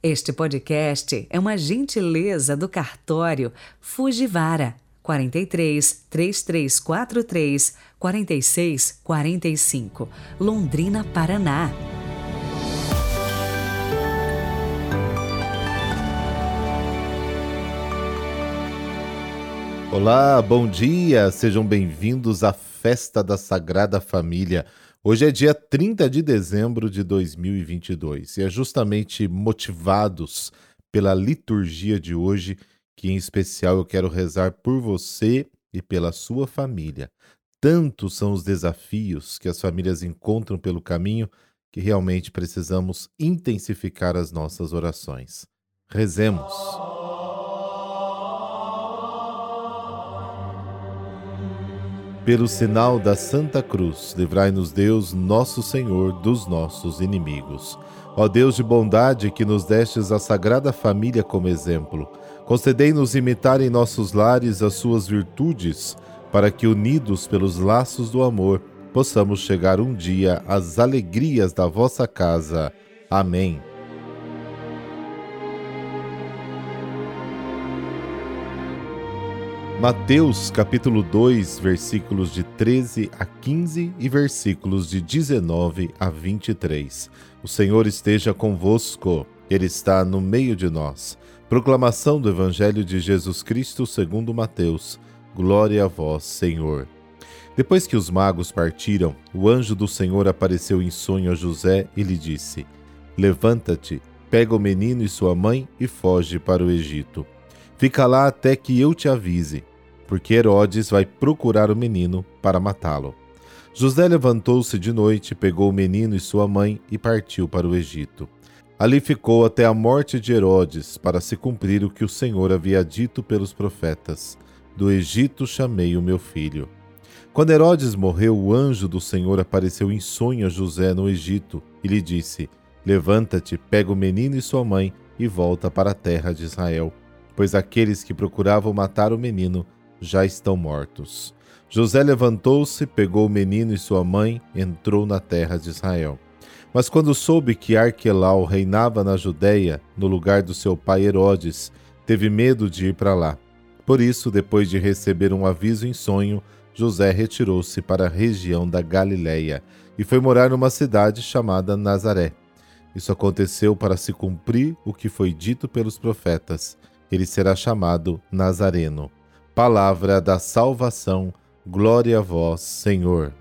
Este podcast é uma gentileza do cartório Fujivara 43 3343 46 45, Londrina, Paraná. Olá, bom dia, sejam bem-vindos à Festa da Sagrada Família. Hoje é dia 30 de dezembro de 2022 e é justamente motivados pela liturgia de hoje que, em especial, eu quero rezar por você e pela sua família. Tantos são os desafios que as famílias encontram pelo caminho que realmente precisamos intensificar as nossas orações. Rezemos. Pelo sinal da Santa Cruz, livrai-nos Deus, nosso Senhor, dos nossos inimigos. Ó Deus de bondade, que nos destes a Sagrada Família como exemplo, concedei-nos imitar em nossos lares as suas virtudes, para que, unidos pelos laços do amor, possamos chegar um dia às alegrias da vossa casa. Amém. Mateus capítulo 2, versículos de 13 a 15 e versículos de 19 a 23. O Senhor esteja convosco, Ele está no meio de nós. Proclamação do Evangelho de Jesus Cristo segundo Mateus. Glória a vós, Senhor. Depois que os magos partiram, o anjo do Senhor apareceu em sonho a José e lhe disse: Levanta-te, pega o menino e sua mãe e foge para o Egito. Fica lá até que eu te avise porque Herodes vai procurar o menino para matá-lo. José levantou-se de noite, pegou o menino e sua mãe e partiu para o Egito. Ali ficou até a morte de Herodes, para se cumprir o que o Senhor havia dito pelos profetas: Do Egito chamei o meu filho. Quando Herodes morreu, o anjo do Senhor apareceu em sonho a José no Egito e lhe disse: Levanta-te, pega o menino e sua mãe e volta para a terra de Israel, pois aqueles que procuravam matar o menino já estão mortos. José levantou-se, pegou o menino e sua mãe, entrou na terra de Israel. Mas quando soube que Arquelau reinava na Judéia, no lugar do seu pai Herodes, teve medo de ir para lá. Por isso, depois de receber um aviso em sonho, José retirou-se para a região da Galiléia e foi morar numa cidade chamada Nazaré. Isso aconteceu para se cumprir o que foi dito pelos profetas. Ele será chamado Nazareno. Palavra da salvação, glória a vós, Senhor.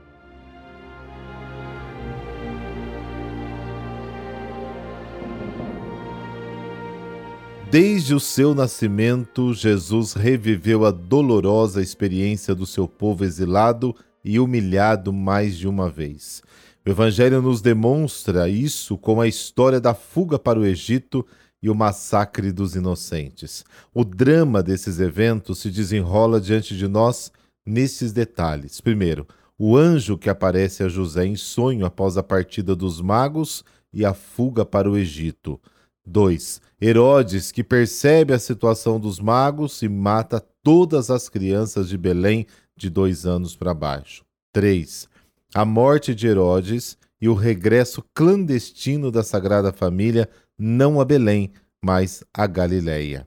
Desde o seu nascimento, Jesus reviveu a dolorosa experiência do seu povo exilado e humilhado mais de uma vez. O Evangelho nos demonstra isso com a história da fuga para o Egito e o massacre dos inocentes. O drama desses eventos se desenrola diante de nós nesses detalhes. Primeiro, o anjo que aparece a José em sonho após a partida dos magos e a fuga para o Egito. 2. Herodes, que percebe a situação dos magos e mata todas as crianças de Belém de dois anos para baixo. 3. A morte de Herodes e o regresso clandestino da Sagrada Família não a Belém, mas a Galiléia.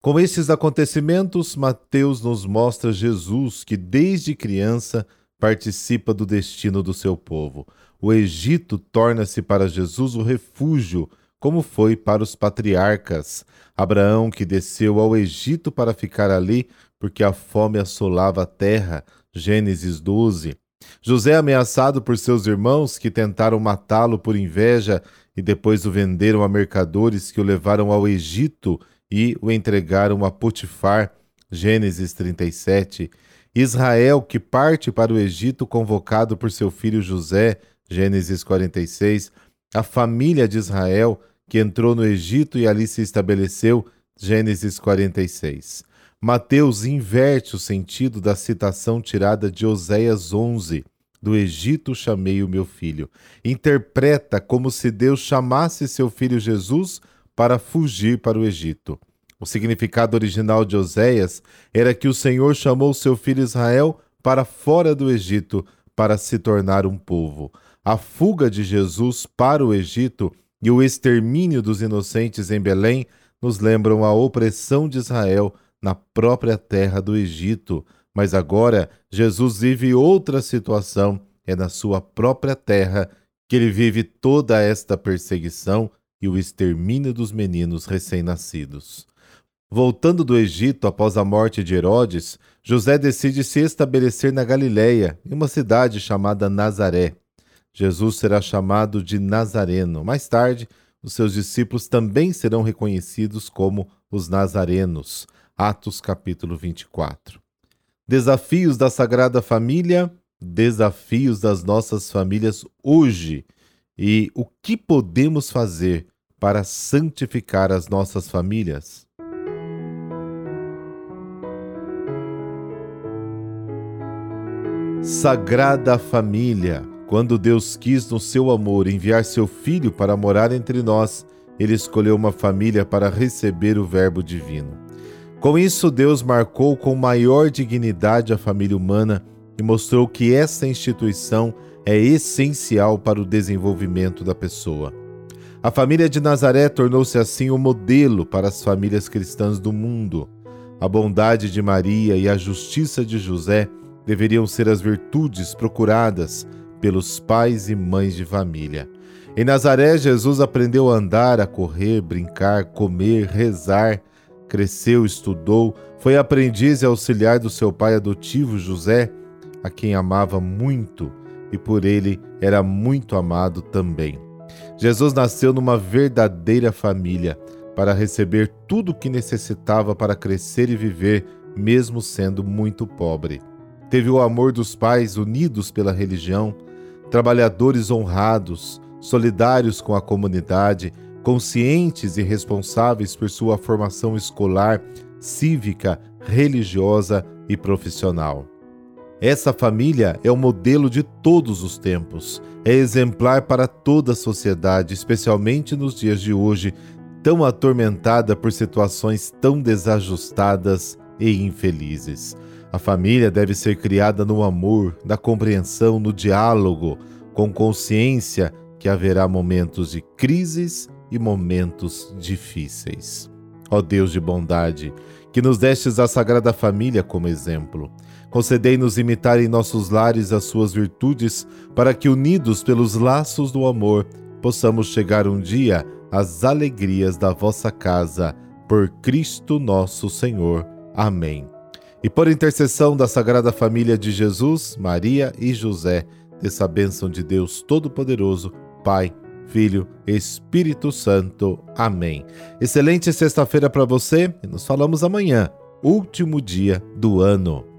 Com estes acontecimentos, Mateus nos mostra Jesus que desde criança participa do destino do seu povo. O Egito torna-se para Jesus o refúgio, como foi para os patriarcas. Abraão, que desceu ao Egito para ficar ali, porque a fome assolava a terra. Gênesis 12. José, ameaçado por seus irmãos que tentaram matá-lo por inveja e depois o venderam a mercadores que o levaram ao Egito e o entregaram a Potifar. Gênesis 37. Israel, que parte para o Egito convocado por seu filho José. Gênesis 46. A família de Israel, que entrou no Egito e ali se estabeleceu. Gênesis 46. Mateus inverte o sentido da citação tirada de Oséias 11 do Egito chamei o meu filho. Interpreta como se Deus chamasse seu filho Jesus para fugir para o Egito. O significado original de Oséias era que o Senhor chamou seu filho Israel para fora do Egito para se tornar um povo. A fuga de Jesus para o Egito e o extermínio dos inocentes em Belém nos lembram a opressão de Israel na própria terra do Egito. Mas agora Jesus vive outra situação, é na sua própria terra que ele vive toda esta perseguição e o extermínio dos meninos recém-nascidos. Voltando do Egito após a morte de Herodes, José decide se estabelecer na Galiléia, em uma cidade chamada Nazaré. Jesus será chamado de Nazareno. Mais tarde, os seus discípulos também serão reconhecidos como os Nazarenos. Atos capítulo 24. Desafios da Sagrada Família, desafios das nossas famílias hoje e o que podemos fazer para santificar as nossas famílias? Sagrada Família, quando Deus quis, no seu amor, enviar seu Filho para morar entre nós, ele escolheu uma família para receber o Verbo Divino. Com isso, Deus marcou com maior dignidade a família humana e mostrou que essa instituição é essencial para o desenvolvimento da pessoa. A família de Nazaré tornou-se assim o modelo para as famílias cristãs do mundo. A bondade de Maria e a justiça de José deveriam ser as virtudes procuradas pelos pais e mães de família. Em Nazaré, Jesus aprendeu a andar, a correr, brincar, comer, rezar, cresceu, estudou, foi aprendiz e auxiliar do seu pai adotivo José, a quem amava muito e por ele era muito amado também. Jesus nasceu numa verdadeira família para receber tudo o que necessitava para crescer e viver, mesmo sendo muito pobre. Teve o amor dos pais unidos pela religião, trabalhadores honrados, solidários com a comunidade, conscientes e responsáveis por sua formação escolar, cívica, religiosa e profissional. Essa família é o modelo de todos os tempos. É exemplar para toda a sociedade, especialmente nos dias de hoje, tão atormentada por situações tão desajustadas e infelizes. A família deve ser criada no amor, na compreensão, no diálogo, com consciência que haverá momentos de crises e momentos difíceis. Ó Deus de bondade, que nos destes a Sagrada Família como exemplo. Concedei-nos imitar em nossos lares as suas virtudes, para que, unidos pelos laços do amor, possamos chegar um dia às alegrias da vossa casa. Por Cristo nosso Senhor. Amém. E por intercessão da Sagrada Família de Jesus, Maria e José, dessa bênção de Deus Todo-Poderoso, Pai, Filho, Espírito Santo. Amém. Excelente sexta-feira para você e nos falamos amanhã, último dia do ano.